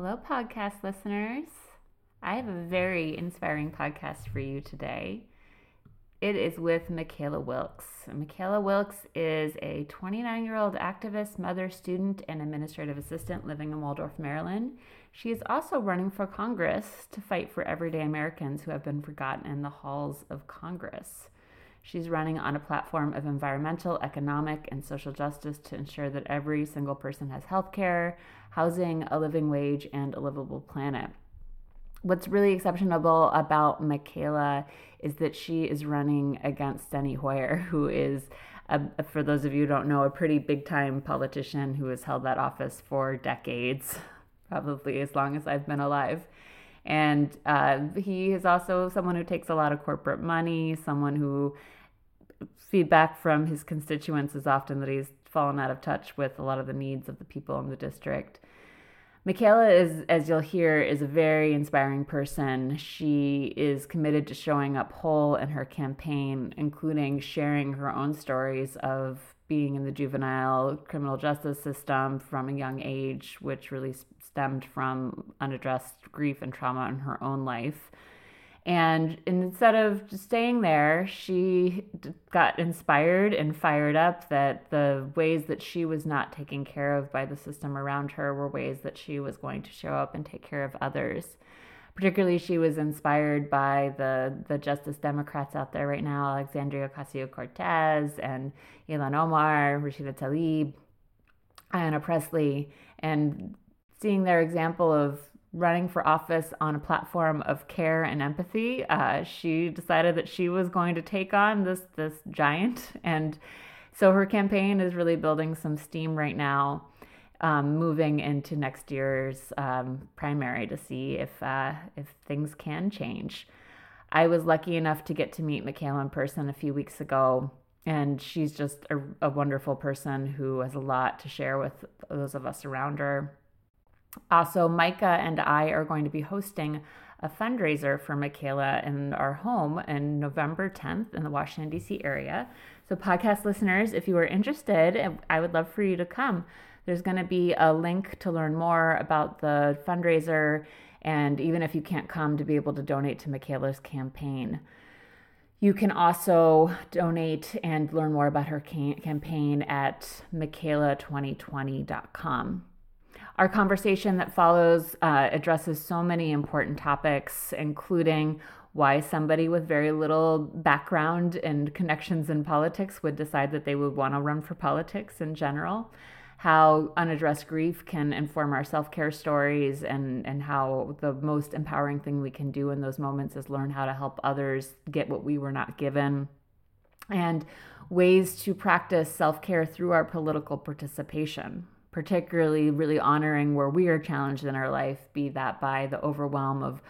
Hello, podcast listeners. I have a very inspiring podcast for you today. It is with Michaela Wilkes. Michaela Wilkes is a 29 year old activist, mother, student, and administrative assistant living in Waldorf, Maryland. She is also running for Congress to fight for everyday Americans who have been forgotten in the halls of Congress. She's running on a platform of environmental, economic, and social justice to ensure that every single person has health care, housing, a living wage, and a livable planet. What's really exceptional about Michaela is that she is running against Steny Hoyer, who is, a, for those of you who don't know, a pretty big time politician who has held that office for decades, probably as long as I've been alive. And uh, he is also someone who takes a lot of corporate money, someone who feedback from his constituents is often that he's fallen out of touch with a lot of the needs of the people in the district. Michaela is, as you'll hear, is a very inspiring person. She is committed to showing up whole in her campaign, including sharing her own stories of being in the juvenile criminal justice system from a young age, which really stemmed from unaddressed grief and trauma in her own life. And instead of staying there, she got inspired and fired up that the ways that she was not taken care of by the system around her were ways that she was going to show up and take care of others. Particularly, she was inspired by the, the Justice Democrats out there right now Alexandria Ocasio Cortez and Ilhan Omar, Rashida Tlaib, Ayanna Pressley, and seeing their example of running for office on a platform of care and empathy. Uh, she decided that she was going to take on this this giant, and so her campaign is really building some steam right now, um, moving into next year's um, primary to see if uh, if things can change. I was lucky enough to get to meet Michaela in person a few weeks ago. And she's just a, a wonderful person who has a lot to share with those of us around her. Uh, also, Micah and I are going to be hosting a fundraiser for Michaela in our home in November 10th in the Washington, D.C. area. So, podcast listeners, if you are interested, I would love for you to come. There's going to be a link to learn more about the fundraiser, and even if you can't come, to be able to donate to Michaela's campaign. You can also donate and learn more about her campaign at michaela2020.com. Our conversation that follows uh, addresses so many important topics, including why somebody with very little background and connections in politics would decide that they would want to run for politics in general, how unaddressed grief can inform our self care stories, and, and how the most empowering thing we can do in those moments is learn how to help others get what we were not given, and ways to practice self care through our political participation particularly really honoring where we are challenged in our life, be that by the overwhelm of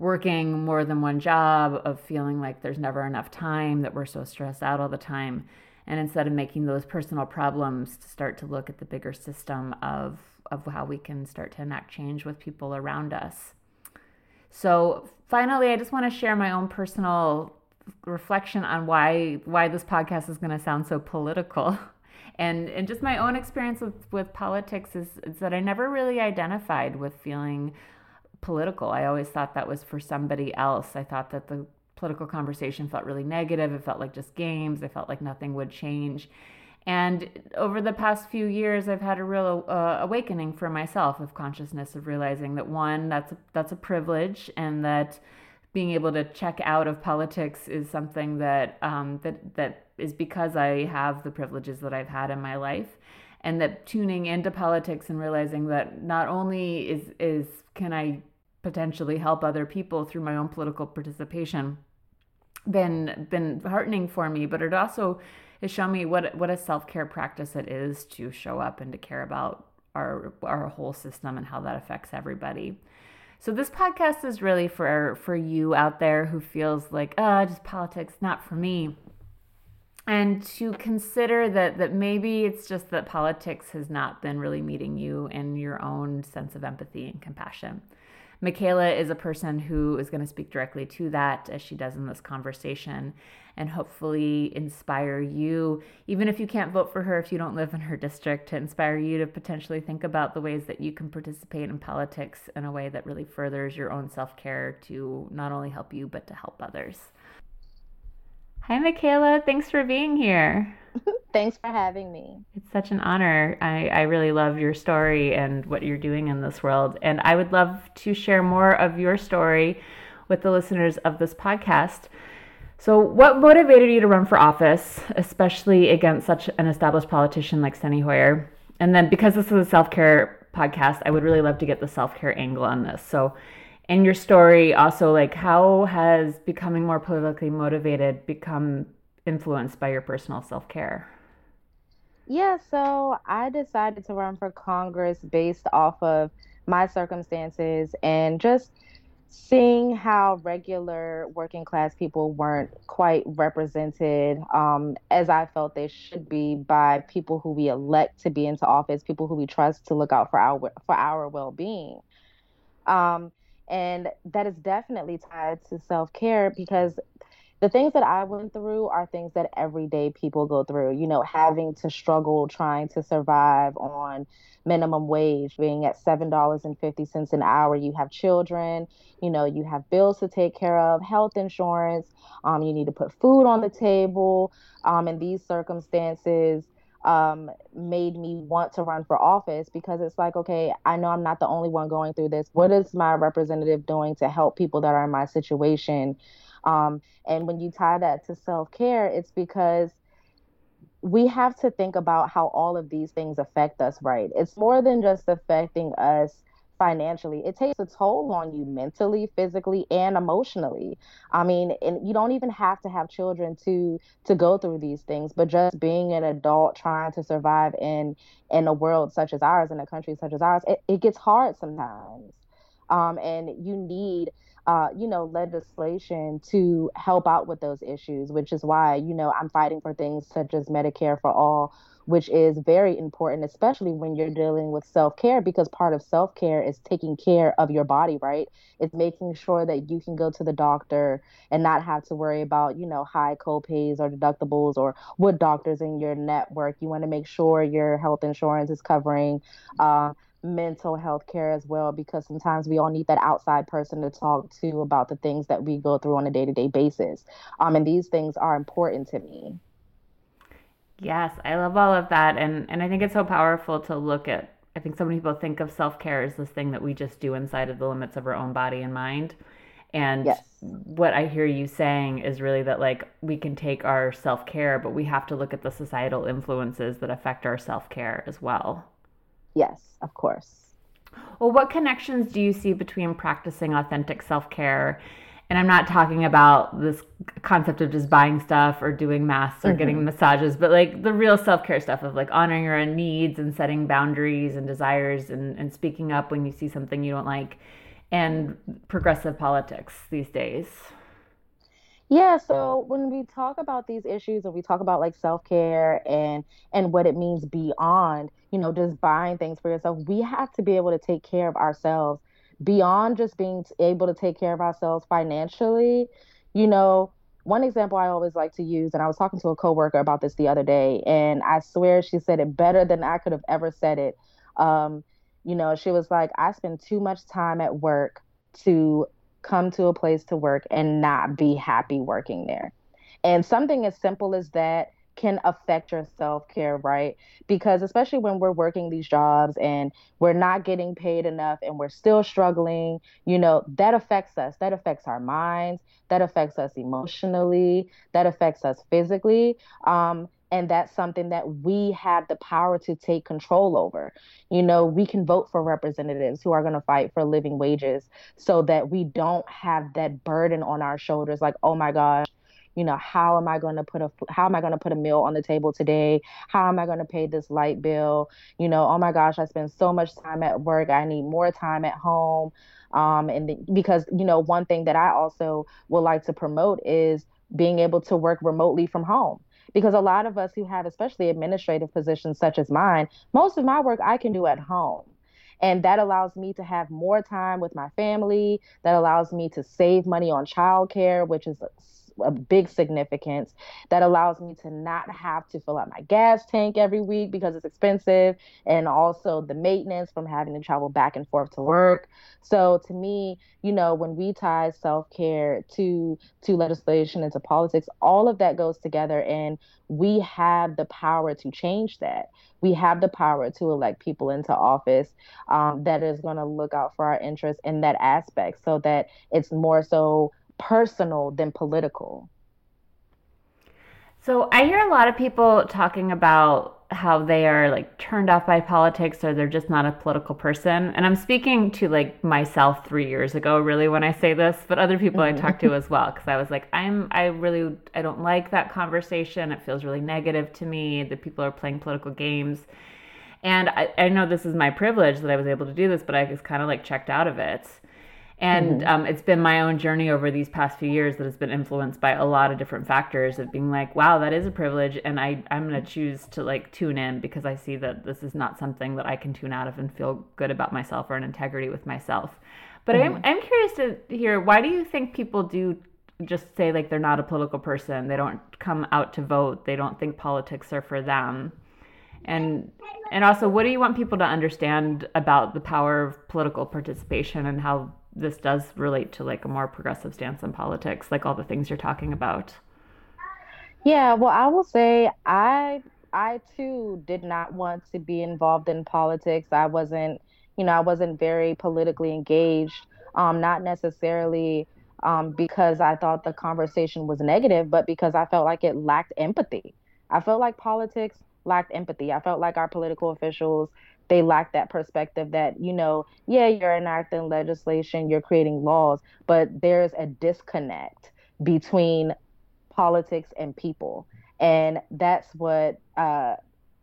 working more than one job, of feeling like there's never enough time, that we're so stressed out all the time. And instead of making those personal problems, to start to look at the bigger system of, of how we can start to enact change with people around us. So, finally, I just want to share my own personal reflection on why why this podcast is going to sound so political. and and just my own experience with with politics is, is that I never really identified with feeling political. I always thought that was for somebody else. I thought that the political conversation felt really negative. It felt like just games. I felt like nothing would change. And over the past few years, I've had a real uh, awakening for myself of consciousness of realizing that one, that's a, that's a privilege, and that being able to check out of politics is something that um, that that is because I have the privileges that I've had in my life, and that tuning into politics and realizing that not only is is can I potentially help other people through my own political participation, been been heartening for me, but it also has shown me what what a self care practice it is to show up and to care about our our whole system and how that affects everybody. So this podcast is really for for you out there who feels like, oh, just politics not for me. And to consider that that maybe it's just that politics has not been really meeting you in your own sense of empathy and compassion. Michaela is a person who is going to speak directly to that as she does in this conversation and hopefully inspire you, even if you can't vote for her, if you don't live in her district, to inspire you to potentially think about the ways that you can participate in politics in a way that really furthers your own self care to not only help you, but to help others. Hi, Michaela. Thanks for being here. Thanks for having me. It's such an honor. I, I really love your story and what you're doing in this world. And I would love to share more of your story with the listeners of this podcast. So, what motivated you to run for office, especially against such an established politician like Steny Hoyer? And then, because this is a self care podcast, I would really love to get the self care angle on this. So, in your story also like how has becoming more politically motivated become influenced by your personal self-care yeah so i decided to run for congress based off of my circumstances and just seeing how regular working class people weren't quite represented um, as I felt they should be by people who we elect to be into office, people who we trust to look out for our for our well being. Um, and that is definitely tied to self care because the things that I went through are things that everyday people go through. You know, having to struggle trying to survive on minimum wage, being at $7.50 an hour. You have children, you know, you have bills to take care of, health insurance, um, you need to put food on the table. Um, in these circumstances, um, made me want to run for office because it's like, okay, I know I'm not the only one going through this. What is my representative doing to help people that are in my situation? Um, and when you tie that to self care, it's because we have to think about how all of these things affect us, right? It's more than just affecting us financially. It takes a toll on you mentally physically and emotionally. I mean and you don't even have to have children to to go through these things but just being an adult trying to survive in in a world such as ours in a country such as ours it, it gets hard sometimes. Um, and you need uh, you know, legislation to help out with those issues, which is why, you know, I'm fighting for things such as Medicare for all, which is very important, especially when you're dealing with self care, because part of self care is taking care of your body, right? It's making sure that you can go to the doctor and not have to worry about, you know, high copays or deductibles or what doctors in your network. You want to make sure your health insurance is covering. Uh, mental health care as well because sometimes we all need that outside person to talk to about the things that we go through on a day-to-day basis um, and these things are important to me Yes, I love all of that. And, and I think it's so powerful to look at. I think so many people think of self care as this thing that we just do inside of the limits of our own body and mind. And yes. what I hear you saying is really that, like, we can take our self care, but we have to look at the societal influences that affect our self care as well. Yes, of course. Well, what connections do you see between practicing authentic self care and I'm not talking about this concept of just buying stuff or doing masks or mm-hmm. getting massages, but like the real self care stuff of like honoring your own needs and setting boundaries and desires and, and speaking up when you see something you don't like and progressive politics these days. Yeah, so when we talk about these issues and we talk about like self-care and and what it means beyond, you know, just buying things for yourself, we have to be able to take care of ourselves beyond just being able to take care of ourselves financially, you know, one example I always like to use, and I was talking to a coworker about this the other day, and I swear she said it better than I could have ever said it. Um, you know, she was like, I spend too much time at work to come to a place to work and not be happy working there. And something as simple as that can affect your self care, right? Because especially when we're working these jobs and we're not getting paid enough and we're still struggling, you know, that affects us. That affects our minds. That affects us emotionally. That affects us physically. Um, and that's something that we have the power to take control over. You know, we can vote for representatives who are going to fight for living wages so that we don't have that burden on our shoulders like, oh my gosh, you know how am i going to put a how am i going to put a meal on the table today? How am i going to pay this light bill? You know oh my gosh i spend so much time at work i need more time at home. Um, and the, because you know one thing that i also would like to promote is being able to work remotely from home. Because a lot of us who have especially administrative positions such as mine most of my work i can do at home. And that allows me to have more time with my family. That allows me to save money on childcare, which is a big significance that allows me to not have to fill up my gas tank every week because it's expensive and also the maintenance from having to travel back and forth to work. So to me you know when we tie self-care to to legislation and to politics all of that goes together and we have the power to change that. We have the power to elect people into office um, that is going to look out for our interests in that aspect so that it's more so personal than political. So I hear a lot of people talking about how they are like turned off by politics or they're just not a political person. And I'm speaking to like myself 3 years ago really when I say this, but other people mm-hmm. I talk to as well cuz I was like I'm I really I don't like that conversation. It feels really negative to me that people are playing political games. And I, I know this is my privilege that I was able to do this, but I just kind of like checked out of it. And mm-hmm. um, it's been my own journey over these past few years that has been influenced by a lot of different factors of being like, wow, that is a privilege. And I, I'm going to choose to like tune in because I see that this is not something that I can tune out of and feel good about myself or an integrity with myself. But mm-hmm. I'm, I'm curious to hear why do you think people do just say like they're not a political person? They don't come out to vote, they don't think politics are for them. And and also, what do you want people to understand about the power of political participation and how this does relate to like a more progressive stance in politics, like all the things you're talking about. Yeah, well, I will say I I too did not want to be involved in politics. I wasn't, you know, I wasn't very politically engaged. Um, not necessarily um, because I thought the conversation was negative, but because I felt like it lacked empathy. I felt like politics lacked empathy. I felt like our political officials they lack that perspective that you know yeah you're enacting legislation you're creating laws but there's a disconnect between politics and people. And that's what uh,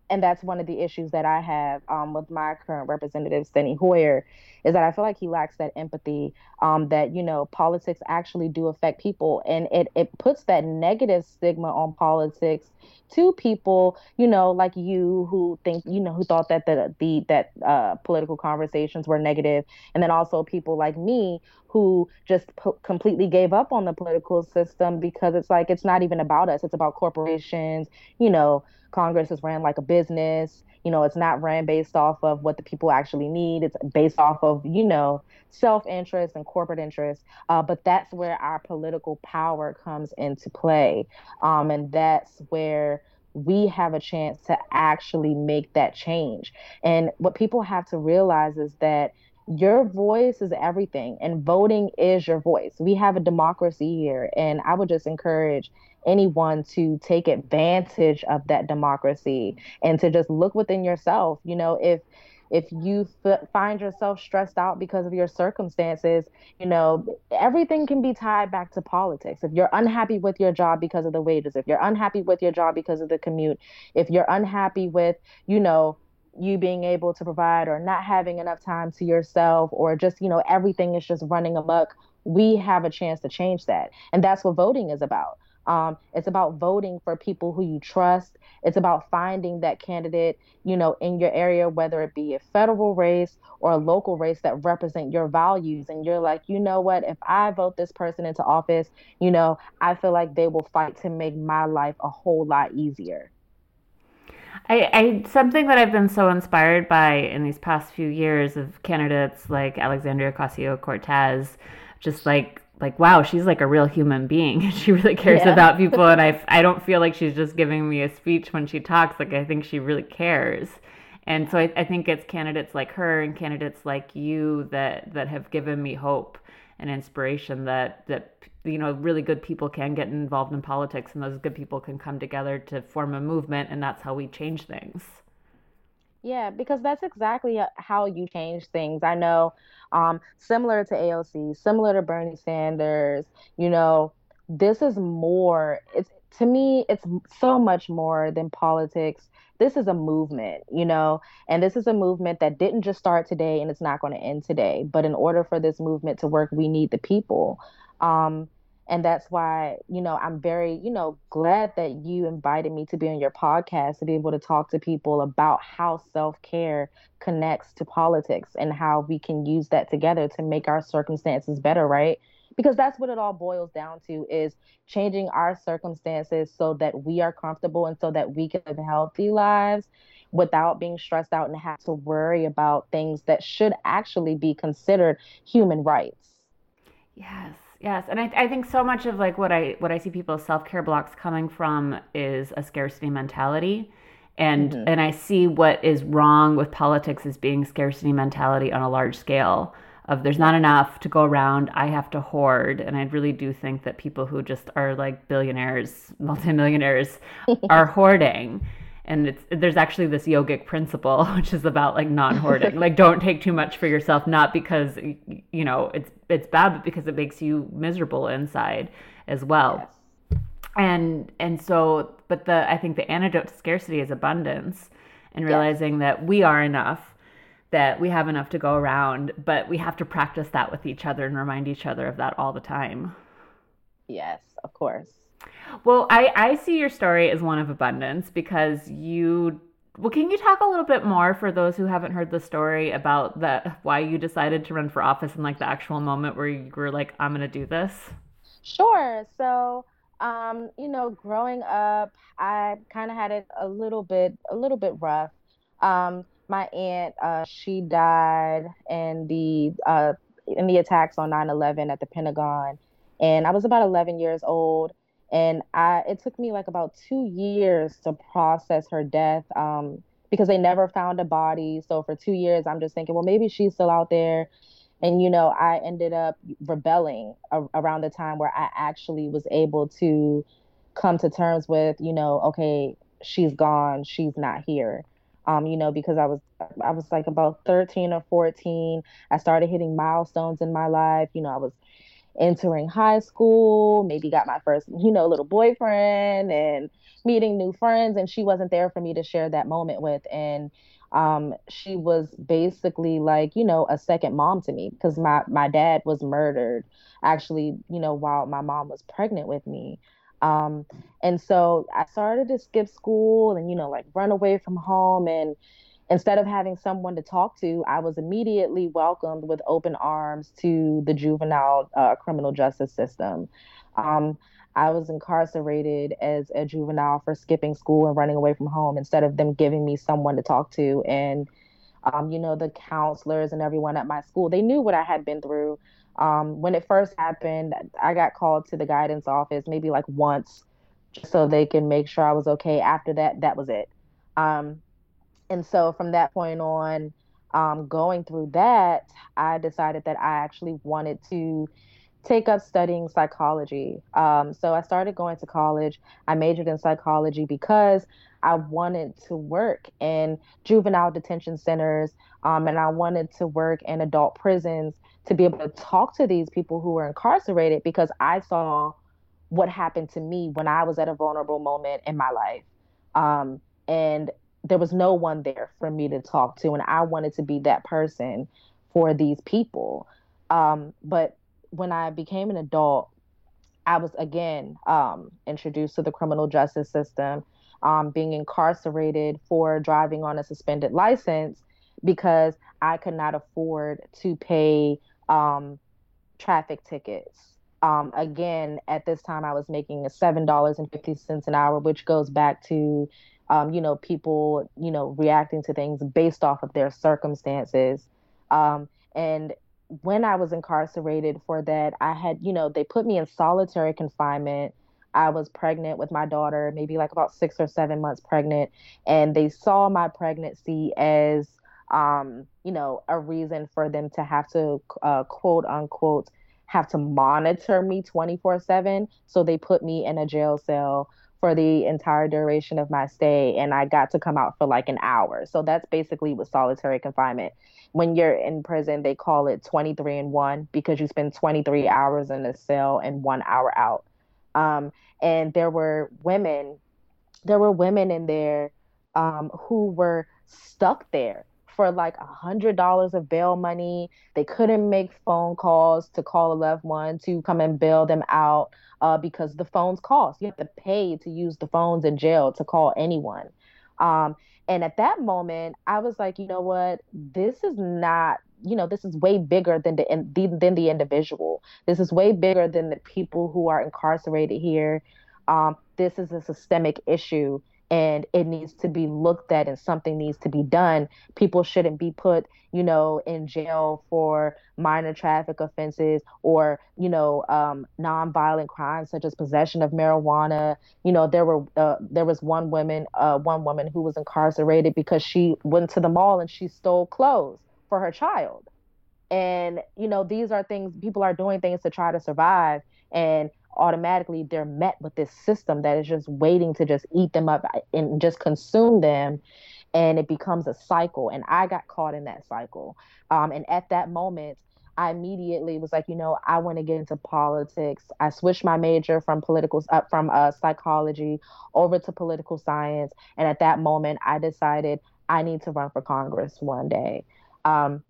and that's one of the issues that I have um, with my current representative, Steny Hoyer, is that I feel like he lacks that empathy. Um, that you know, politics actually do affect people, and it it puts that negative stigma on politics to people, you know, like you who think, you know, who thought that the the that uh, political conversations were negative, and then also people like me who just completely gave up on the political system because it's like it's not even about us; it's about corporations, you know Congress is ran like a business. You know, it's not ran based off of what the people actually need. It's based off of, you know, self interest and corporate interest. Uh, but that's where our political power comes into play. Um, and that's where we have a chance to actually make that change. And what people have to realize is that your voice is everything and voting is your voice. We have a democracy here and I would just encourage anyone to take advantage of that democracy and to just look within yourself. You know, if if you f- find yourself stressed out because of your circumstances, you know, everything can be tied back to politics. If you're unhappy with your job because of the wages, if you're unhappy with your job because of the commute, if you're unhappy with, you know, you being able to provide or not having enough time to yourself or just, you know, everything is just running amok, we have a chance to change that. And that's what voting is about. Um, it's about voting for people who you trust. It's about finding that candidate, you know, in your area, whether it be a federal race or a local race that represent your values. And you're like, you know what? If I vote this person into office, you know, I feel like they will fight to make my life a whole lot easier. I, I something that I've been so inspired by in these past few years of candidates like Alexandria Ocasio Cortez, just like like wow she's like a real human being. She really cares yeah. about people and I, I don't feel like she's just giving me a speech when she talks. Like i think she really cares. And so I, I think it's candidates like her and candidates like you that that have given me hope and inspiration that that you know really good people can get involved in politics and those good people can come together to form a movement and that's how we change things yeah, because that's exactly uh, how you change things. I know, um, similar to AOC, similar to Bernie Sanders, you know, this is more, it's to me, it's so much more than politics. This is a movement, you know, and this is a movement that didn't just start today and it's not going to end today. But in order for this movement to work, we need the people. Um, and that's why you know i'm very you know glad that you invited me to be on your podcast to be able to talk to people about how self-care connects to politics and how we can use that together to make our circumstances better right? Because that's what it all boils down to is changing our circumstances so that we are comfortable and so that we can live healthy lives without being stressed out and have to worry about things that should actually be considered human rights. Yes Yes, and I, I think so much of like what I what I see people's self care blocks coming from is a scarcity mentality, and mm-hmm. and I see what is wrong with politics as being scarcity mentality on a large scale. Of there's not enough to go around, I have to hoard, and I really do think that people who just are like billionaires, multimillionaires, are hoarding and it's there's actually this yogic principle which is about like non-hoarding like don't take too much for yourself not because you know it's it's bad but because it makes you miserable inside as well yes. and and so but the i think the antidote to scarcity is abundance and realizing yes. that we are enough that we have enough to go around but we have to practice that with each other and remind each other of that all the time yes of course well, I, I see your story as one of abundance because you well, can you talk a little bit more for those who haven't heard the story about the why you decided to run for office and like the actual moment where you were like, I'm gonna do this? Sure. So, um, you know, growing up, I kind of had it a little bit, a little bit rough. Um, my aunt, uh, she died in the uh, in the attacks on 9/11 at the Pentagon, and I was about 11 years old and I it took me like about two years to process her death um, because they never found a body. So for two years, I'm just thinking, well, maybe she's still out there. And you know, I ended up rebelling a- around the time where I actually was able to come to terms with, you know, okay, she's gone, she's not here. Um, you know, because I was I was like about 13 or 14. I started hitting milestones in my life. You know, I was entering high school, maybe got my first, you know, little boyfriend and meeting new friends. And she wasn't there for me to share that moment with. And um, she was basically like, you know, a second mom to me because my, my dad was murdered actually, you know, while my mom was pregnant with me. Um, and so I started to skip school and, you know, like run away from home and, instead of having someone to talk to, I was immediately welcomed with open arms to the juvenile uh, criminal justice system. Um, I was incarcerated as a juvenile for skipping school and running away from home instead of them giving me someone to talk to. And, um, you know, the counselors and everyone at my school, they knew what I had been through. Um, when it first happened, I got called to the guidance office maybe like once just so they can make sure I was okay. After that, that was it. Um, and so from that point on, um, going through that, I decided that I actually wanted to take up studying psychology. Um, so I started going to college. I majored in psychology because I wanted to work in juvenile detention centers um, and I wanted to work in adult prisons to be able to talk to these people who were incarcerated because I saw what happened to me when I was at a vulnerable moment in my life. Um, and there was no one there for me to talk to and i wanted to be that person for these people. Um, but when i became an adult i was again um, introduced to the criminal justice system um, being incarcerated for driving on a suspended license because i could not afford to pay um, traffic tickets. Um, again at this time i was making $7.50 an hour which goes back to um, you know, people, you know, reacting to things based off of their circumstances. Um, and when I was incarcerated for that, I had, you know, they put me in solitary confinement. I was pregnant with my daughter, maybe like about six or seven months pregnant, and they saw my pregnancy as, um, you know, a reason for them to have to, uh, quote unquote, have to monitor me 24 7. So they put me in a jail cell for the entire duration of my stay and I got to come out for like an hour. So that's basically with solitary confinement. When you're in prison, they call it 23 and 1 because you spend 23 hours in a cell and 1 hour out. Um, and there were women there were women in there um, who were stuck there for like a hundred dollars of bail money. They couldn't make phone calls to call a loved one to come and bail them out uh, because the phones cost. You have to pay to use the phones in jail to call anyone. Um, and at that moment, I was like, you know what? This is not, you know, this is way bigger than the than the individual. This is way bigger than the people who are incarcerated here. Um, this is a systemic issue and it needs to be looked at and something needs to be done. People shouldn't be put, you know, in jail for minor traffic offenses or, you know, um, nonviolent crimes such as possession of marijuana. You know, there were uh, there was one woman, uh, one woman who was incarcerated because she went to the mall and she stole clothes for her child. And you know, these are things people are doing things to try to survive. And automatically they're met with this system that is just waiting to just eat them up and just consume them and it becomes a cycle and i got caught in that cycle. Um, and at that moment i immediately was like you know i want to get into politics. I switched my major from political uh, from uh, psychology over to political science and at that moment i decided i need to run for congress one day. Um,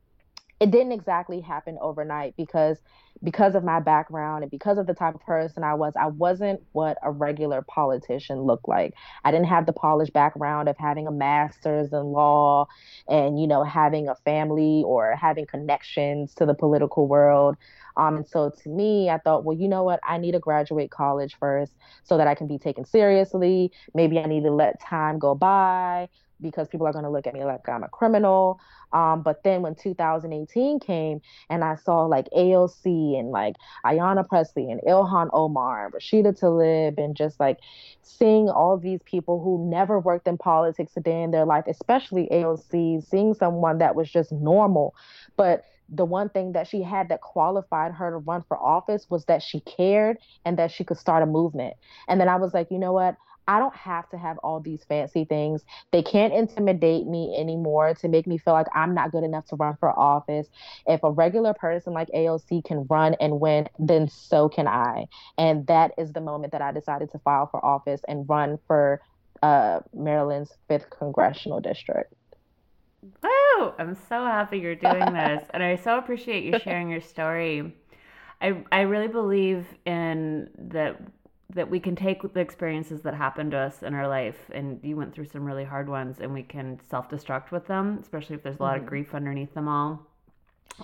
it didn't exactly happen overnight because because of my background and because of the type of person I was, I wasn't what a regular politician looked like. I didn't have the polished background of having a master's in law and, you know, having a family or having connections to the political world. Um, and so to me, I thought, well, you know what? I need to graduate college first so that I can be taken seriously. Maybe I need to let time go by because people are going to look at me like I'm a criminal. Um, but then when 2018 came and I saw like AOC and like Ayanna Pressley and Ilhan Omar and Rashida Tlaib and just like seeing all these people who never worked in politics a day in their life, especially AOC, seeing someone that was just normal. But the one thing that she had that qualified her to run for office was that she cared and that she could start a movement. And then I was like, you know what? I don't have to have all these fancy things. They can't intimidate me anymore to make me feel like I'm not good enough to run for office. If a regular person like AOC can run and win, then so can I. And that is the moment that I decided to file for office and run for uh, Maryland's 5th congressional district. Woo! I'm so happy you're doing this. and I so appreciate you sharing your story. I, I really believe in that that we can take the experiences that happened to us in our life and you went through some really hard ones and we can self-destruct with them especially if there's a lot mm-hmm. of grief underneath them all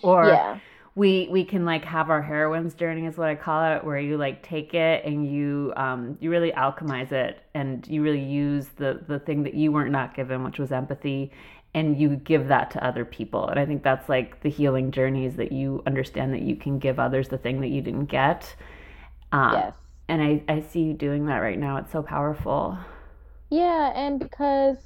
or yeah. we we can like have our heroine's journey is what i call it where you like take it and you um you really alchemize it and you really use the the thing that you weren't not given which was empathy and you give that to other people and i think that's like the healing journeys that you understand that you can give others the thing that you didn't get um, yes and I, I see you doing that right now. It's so powerful. Yeah, and because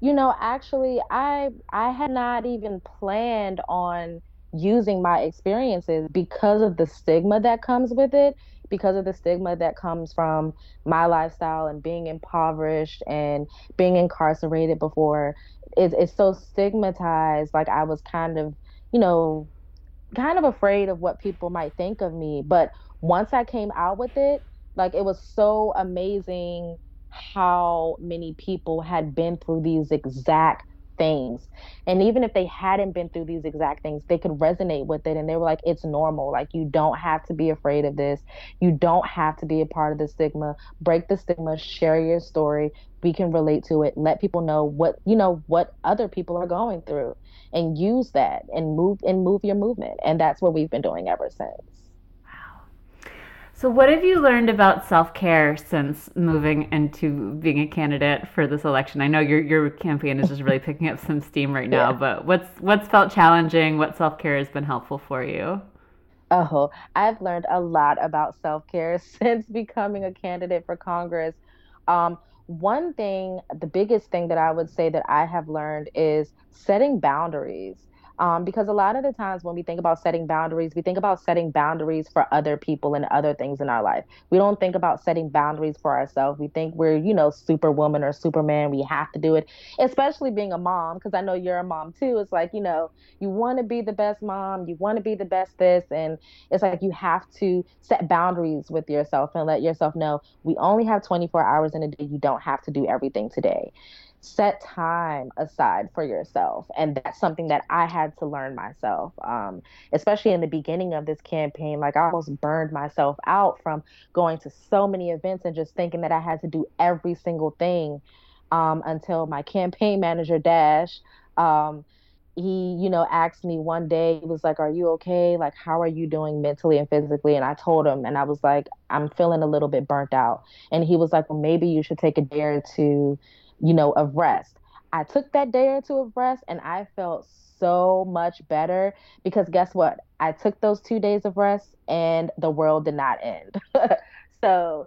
you know, actually I I had not even planned on using my experiences because of the stigma that comes with it, because of the stigma that comes from my lifestyle and being impoverished and being incarcerated before. It's it's so stigmatized. Like I was kind of, you know, kind of afraid of what people might think of me. But once I came out with it, like it was so amazing how many people had been through these exact things. And even if they hadn't been through these exact things, they could resonate with it and they were like, it's normal. Like, you don't have to be afraid of this. You don't have to be a part of the stigma. Break the stigma, share your story. We can relate to it. Let people know what, you know, what other people are going through and use that and move and move your movement. And that's what we've been doing ever since. So, what have you learned about self care since moving into being a candidate for this election? I know your your campaign is just really picking up some steam right now, yeah. but what's what's felt challenging? What self care has been helpful for you? Oh, I've learned a lot about self care since becoming a candidate for Congress. Um, one thing, the biggest thing that I would say that I have learned is setting boundaries. Um, because a lot of the times when we think about setting boundaries, we think about setting boundaries for other people and other things in our life. We don't think about setting boundaries for ourselves. We think we're, you know, superwoman or superman. We have to do it, especially being a mom, because I know you're a mom too. It's like, you know, you want to be the best mom, you want to be the best this. And it's like you have to set boundaries with yourself and let yourself know we only have 24 hours in a day. You don't have to do everything today set time aside for yourself. And that's something that i had to learn myself um, especially in the beginning of this campaign like i almost burned myself out from going to so many events and just thinking that i had to do every single thing um, until my campaign manager dash um, he you know asked me one day he was like are you okay? Like how are you doing mentally and physically? And i told him and i was like i'm feeling a little bit burnt out. And he was like well maybe you should take a day or two you know, of rest. I took that day or two of rest and I felt so much better because guess what? I took those two days of rest and the world did not end. so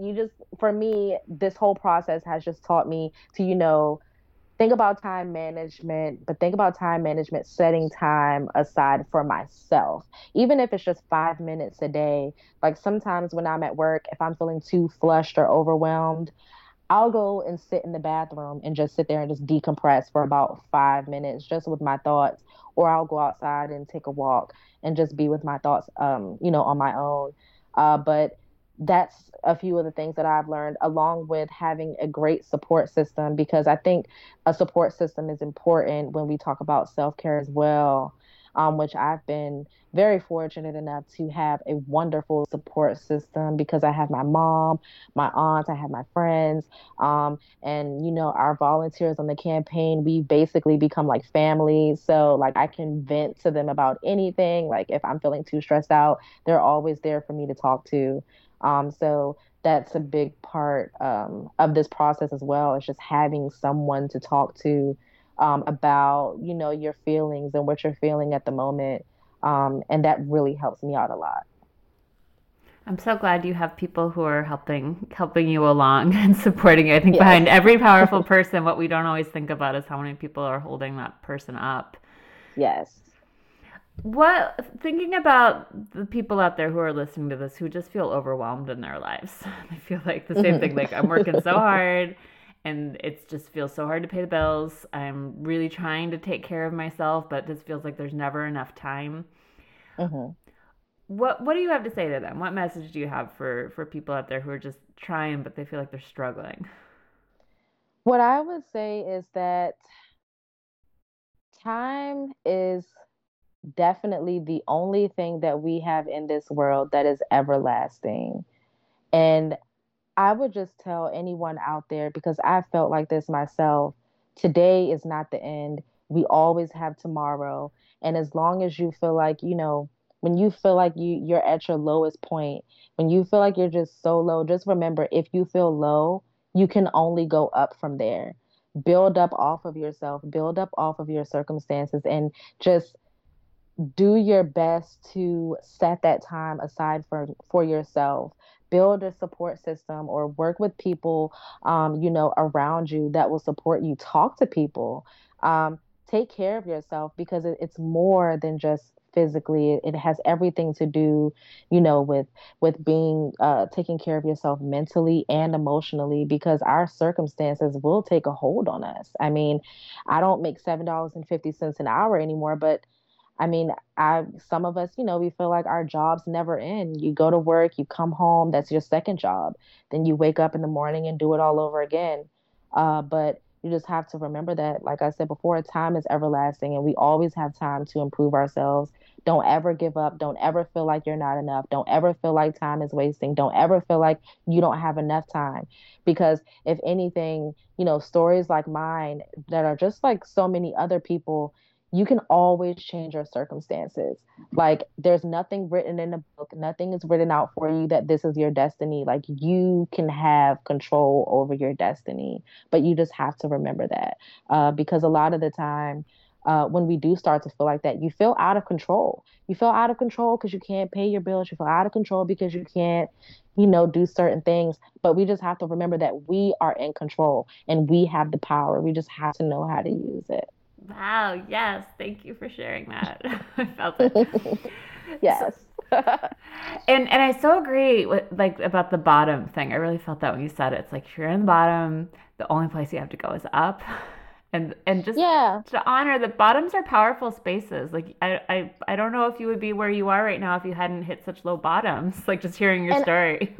you just, for me, this whole process has just taught me to, you know, think about time management, but think about time management, setting time aside for myself, even if it's just five minutes a day. Like sometimes when I'm at work, if I'm feeling too flushed or overwhelmed, I'll go and sit in the bathroom and just sit there and just decompress for about five minutes just with my thoughts. Or I'll go outside and take a walk and just be with my thoughts, um, you know, on my own. Uh, but that's a few of the things that I've learned, along with having a great support system, because I think a support system is important when we talk about self care as well um, which I've been very fortunate enough to have a wonderful support system because I have my mom, my aunts, I have my friends, um, and you know our volunteers on the campaign. We basically become like family. So like I can vent to them about anything. Like if I'm feeling too stressed out, they're always there for me to talk to. Um, so that's a big part um, of this process as well. It's just having someone to talk to um, about you know your feelings and what you're feeling at the moment um, and that really helps me out a lot I'm so glad you have people who are helping helping you along and supporting you. I think yes. behind every powerful person, what we don't always think about is how many people are holding that person up. Yes. What thinking about the people out there who are listening to this who just feel overwhelmed in their lives. They feel like the same thing like I'm working so hard and it just feels so hard to pay the bills. I'm really trying to take care of myself, but this feels like there's never enough time. Mm-hmm. What What do you have to say to them? What message do you have for for people out there who are just trying, but they feel like they're struggling? What I would say is that time is definitely the only thing that we have in this world that is everlasting. And I would just tell anyone out there because I felt like this myself. Today is not the end. We always have tomorrow. And as long as you feel like, you know, when you feel like you you're at your lowest point, when you feel like you're just so low, just remember if you feel low, you can only go up from there. Build up off of yourself, build up off of your circumstances and just do your best to set that time aside for for yourself build a support system or work with people um, you know around you that will support you. Talk to people. Um, take care of yourself because it, it's more than just physically. It has everything to do you know with with being uh taking care of yourself mentally and emotionally because our circumstances will take a hold on us. I mean i don't make seven dollars and fifty cents an hour anymore but I mean, I some of us, you know, we feel like our jobs never end. You go to work, you come home, that's your second job. Then you wake up in the morning and do it all over again. Uh, but you just have to remember that, like I said before, time is everlasting, and we always have time to improve ourselves. Don't ever give up. Don't ever feel like you're not enough. Don't ever feel like time is wasting. Don't ever feel like you don't have enough time. Because if anything, you know, stories like mine that are just like so many other people you can always change your circumstances. Like there's nothing written in a book, nothing is written out for you that this is your destiny. Like you can have control over your destiny, but you just have to remember that uh, because a lot of the time. Uh, when we do start to feel like that, you feel out of control. You feel out of control because you can't pay your bills. You feel out of control because you can't, you know, do certain things. But we just have to remember that we are in control and we have the power. We just have to know how to use it. Wow, yes. Thank you for sharing that. I felt it. yes. and and I so agree with like about the bottom thing. I really felt that when you said it. It's like if you're in the bottom, the only place you have to go is up. And and just yeah. to honor the bottoms are powerful spaces. Like I, I I don't know if you would be where you are right now if you hadn't hit such low bottoms. Like just hearing your and, story.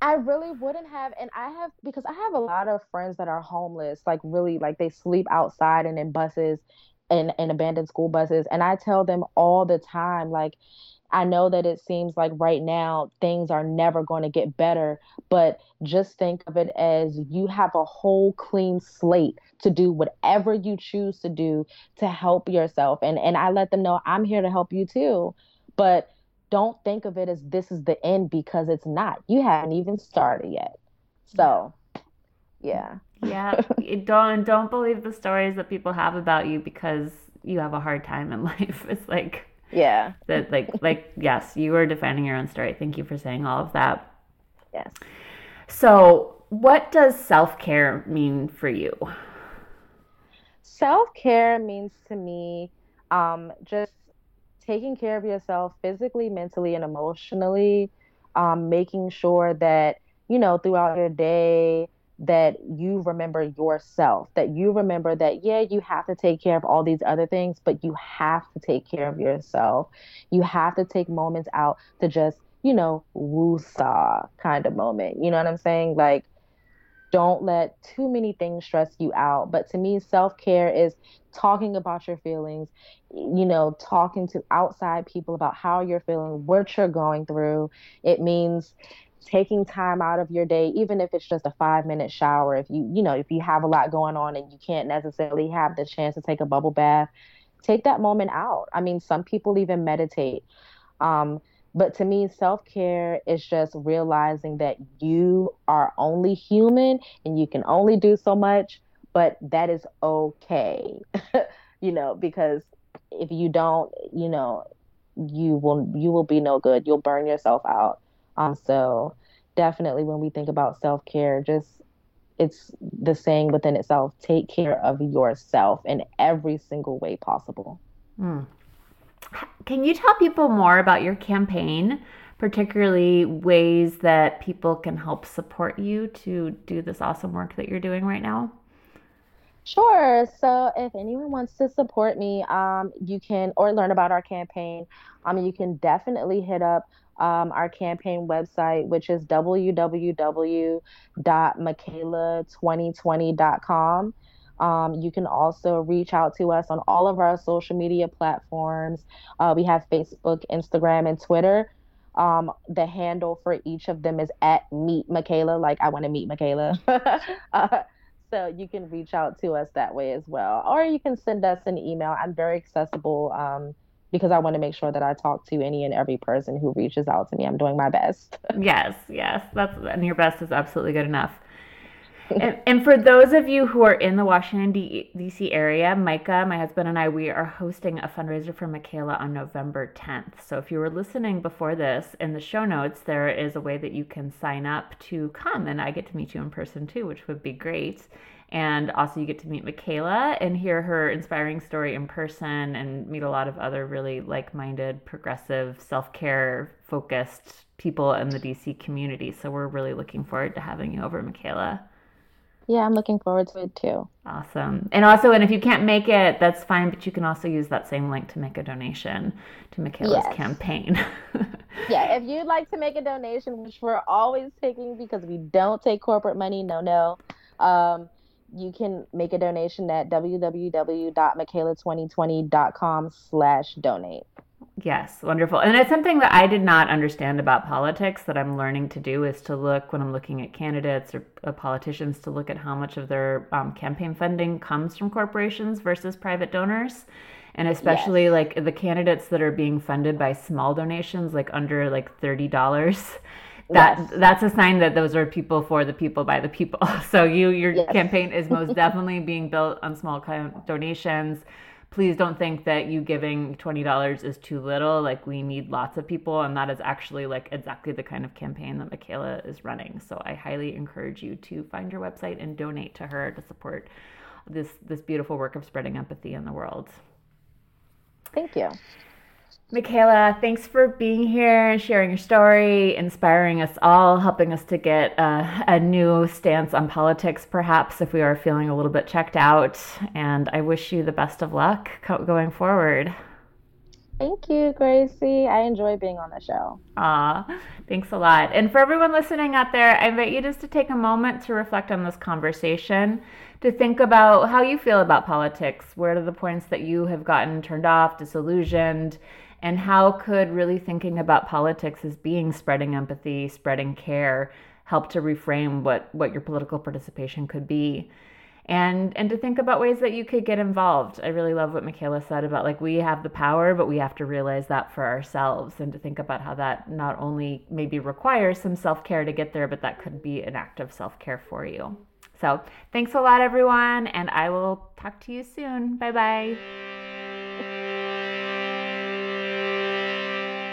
I really wouldn't have, and I have because I have a lot of friends that are homeless, like really, like they sleep outside and in buses and in abandoned school buses, and I tell them all the time, like I know that it seems like right now things are never going to get better, but just think of it as you have a whole clean slate to do whatever you choose to do to help yourself. And and I let them know I'm here to help you too. But don't think of it as this is the end because it's not. You haven't even started yet. So, yeah. Yeah, don't don't believe the stories that people have about you because you have a hard time in life. It's like yeah. That like like yes, you are defining your own story. Thank you for saying all of that. Yes. So, what does self-care mean for you? Self-care means to me um just taking care of yourself physically, mentally, and emotionally, um, making sure that, you know, throughout your day, that you remember yourself, that you remember that, yeah, you have to take care of all these other things, but you have to take care of yourself. You have to take moments out to just, you know, woo-saw kind of moment. You know what I'm saying? Like, don't let too many things stress you out. But to me, self care is talking about your feelings, you know, talking to outside people about how you're feeling, what you're going through. It means taking time out of your day even if it's just a 5 minute shower if you you know if you have a lot going on and you can't necessarily have the chance to take a bubble bath take that moment out i mean some people even meditate um, but to me self care is just realizing that you are only human and you can only do so much but that is okay you know because if you don't you know you will you will be no good you'll burn yourself out um, so definitely when we think about self care, just it's the saying within itself take care of yourself in every single way possible. Mm. Can you tell people more about your campaign, particularly ways that people can help support you to do this awesome work that you're doing right now? Sure. So if anyone wants to support me, um, you can or learn about our campaign. Um, you can definitely hit up um, our campaign website, which is www.michaela2020.com. Um, you can also reach out to us on all of our social media platforms. Uh, we have Facebook, Instagram, and Twitter. Um, the handle for each of them is at Meet Michaela, like I want to meet Michaela. uh, so you can reach out to us that way as well, or you can send us an email. I'm very accessible. Um, because I want to make sure that I talk to any and every person who reaches out to me. I'm doing my best. yes, yes, that's and your best is absolutely good enough. And, and, for those of you who are in the Washington D.C. area, Micah, my husband, and I, we are hosting a fundraiser for Michaela on November 10th. So if you were listening before this, in the show notes, there is a way that you can sign up to come, and I get to meet you in person too, which would be great. And also, you get to meet Michaela and hear her inspiring story in person and meet a lot of other really like minded, progressive, self care focused people in the DC community. So, we're really looking forward to having you over, Michaela. Yeah, I'm looking forward to it too. Awesome. And also, and if you can't make it, that's fine, but you can also use that same link to make a donation to Michaela's yes. campaign. yeah, if you'd like to make a donation, which we're always taking because we don't take corporate money, no, no. Um, you can make a donation at www.michaela2020.com slash donate. Yes, wonderful. And it's something that I did not understand about politics that I'm learning to do is to look when I'm looking at candidates or uh, politicians to look at how much of their um, campaign funding comes from corporations versus private donors. And especially yes. like the candidates that are being funded by small donations, like under like $30 that yes. that's a sign that those are people for the people by the people. So you your yes. campaign is most definitely being built on small donations. Please don't think that you giving twenty dollars is too little. Like we need lots of people, and that is actually like exactly the kind of campaign that Michaela is running. So I highly encourage you to find your website and donate to her to support this this beautiful work of spreading empathy in the world. Thank you. Michaela, thanks for being here, sharing your story, inspiring us all, helping us to get a, a, new stance on politics, perhaps if we are feeling a little bit checked out. And I wish you the best of luck going forward. Thank you, Gracie. I enjoy being on the show. Aw, thanks a lot. And for everyone listening out there, I invite you just to take a moment to reflect on this conversation, to think about how you feel about politics. Where are the points that you have gotten turned off, disillusioned, and how could really thinking about politics as being spreading empathy, spreading care, help to reframe what, what your political participation could be? and and to think about ways that you could get involved. I really love what Michaela said about like we have the power, but we have to realize that for ourselves and to think about how that not only maybe requires some self-care to get there, but that could be an act of self-care for you. So, thanks a lot everyone, and I will talk to you soon. Bye-bye.